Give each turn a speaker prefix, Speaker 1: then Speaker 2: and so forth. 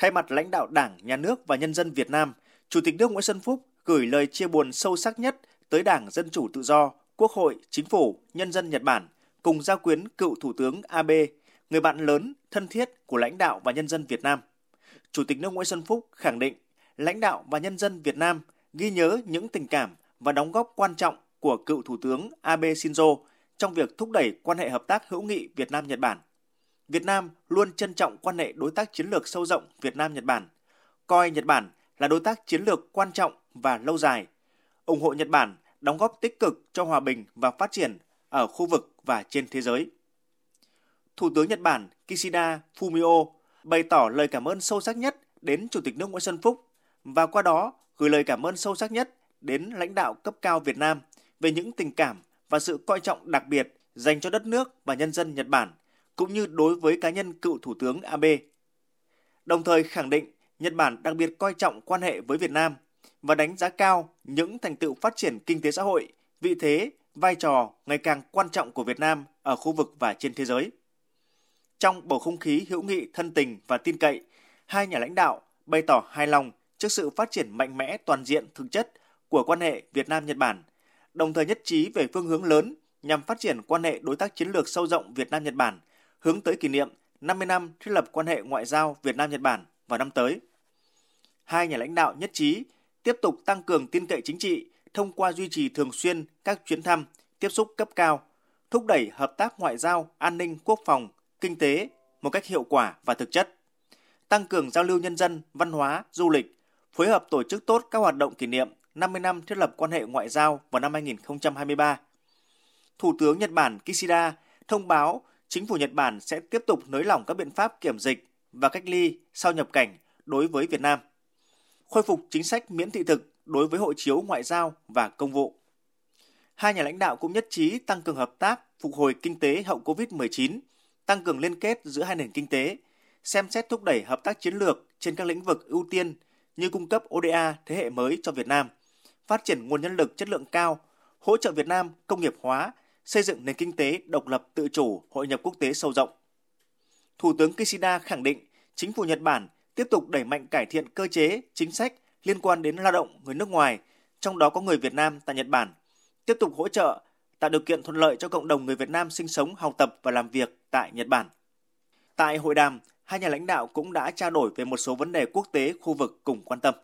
Speaker 1: Thay mặt lãnh đạo Đảng, Nhà nước và nhân dân Việt Nam, Chủ tịch nước Nguyễn Xuân Phúc gửi lời chia buồn sâu sắc nhất tới Đảng Dân Chủ Tự Do, Quốc hội, Chính phủ, nhân dân Nhật Bản cùng gia quyến cựu Thủ tướng Abe, người bạn lớn, thân thiết của lãnh đạo và nhân dân Việt Nam. Chủ tịch nước Nguyễn Xuân Phúc khẳng định lãnh đạo và nhân dân Việt Nam ghi nhớ những tình cảm và đóng góp quan trọng của cựu Thủ tướng Abe Shinzo trong việc thúc đẩy quan hệ hợp tác hữu nghị Việt Nam Nhật Bản. Việt Nam luôn trân trọng quan hệ đối tác chiến lược sâu rộng Việt Nam Nhật Bản, coi Nhật Bản là đối tác chiến lược quan trọng và lâu dài, ủng hộ Nhật Bản đóng góp tích cực cho hòa bình và phát triển ở khu vực và trên thế giới. Thủ tướng Nhật Bản Kishida Fumio bày tỏ lời cảm ơn sâu sắc nhất đến Chủ tịch nước Nguyễn Xuân Phúc và qua đó gửi lời cảm ơn sâu sắc nhất đến lãnh đạo cấp cao Việt Nam về những tình cảm và sự coi trọng đặc biệt dành cho đất nước và nhân dân Nhật Bản, cũng như đối với cá nhân cựu Thủ tướng Abe. Đồng thời khẳng định Nhật Bản đặc biệt coi trọng quan hệ với Việt Nam và đánh giá cao những thành tựu phát triển kinh tế xã hội, vị thế, vai trò ngày càng quan trọng của Việt Nam ở khu vực và trên thế giới. Trong bầu không khí hữu nghị thân tình và tin cậy, hai nhà lãnh đạo bày tỏ hài lòng trước sự phát triển mạnh mẽ toàn diện thực chất của quan hệ Việt Nam Nhật Bản, đồng thời nhất trí về phương hướng lớn nhằm phát triển quan hệ đối tác chiến lược sâu rộng Việt Nam Nhật Bản, hướng tới kỷ niệm 50 năm thiết lập quan hệ ngoại giao Việt Nam Nhật Bản vào năm tới. Hai nhà lãnh đạo nhất trí tiếp tục tăng cường tin cậy chính trị thông qua duy trì thường xuyên các chuyến thăm, tiếp xúc cấp cao, thúc đẩy hợp tác ngoại giao, an ninh, quốc phòng, kinh tế một cách hiệu quả và thực chất, tăng cường giao lưu nhân dân, văn hóa, du lịch, phối hợp tổ chức tốt các hoạt động kỷ niệm 50 năm thiết lập quan hệ ngoại giao vào năm 2023. Thủ tướng Nhật Bản Kishida thông báo chính phủ Nhật Bản sẽ tiếp tục nới lỏng các biện pháp kiểm dịch và cách ly sau nhập cảnh đối với Việt Nam, khôi phục chính sách miễn thị thực đối với hộ chiếu ngoại giao và công vụ. Hai nhà lãnh đạo cũng nhất trí tăng cường hợp tác phục hồi kinh tế hậu COVID-19, tăng cường liên kết giữa hai nền kinh tế, xem xét thúc đẩy hợp tác chiến lược trên các lĩnh vực ưu tiên như cung cấp ODA thế hệ mới cho Việt Nam, phát triển nguồn nhân lực chất lượng cao, hỗ trợ Việt Nam công nghiệp hóa, xây dựng nền kinh tế độc lập tự chủ, hội nhập quốc tế sâu rộng. Thủ tướng Kishida khẳng định chính phủ Nhật Bản tiếp tục đẩy mạnh cải thiện cơ chế, chính sách liên quan đến lao động người nước ngoài, trong đó có người Việt Nam tại Nhật Bản, tiếp tục hỗ trợ tạo điều kiện thuận lợi cho cộng đồng người Việt Nam sinh sống, học tập và làm việc tại Nhật Bản. Tại hội đàm, hai nhà lãnh đạo cũng đã trao đổi về một số vấn đề quốc tế khu vực cùng quan tâm.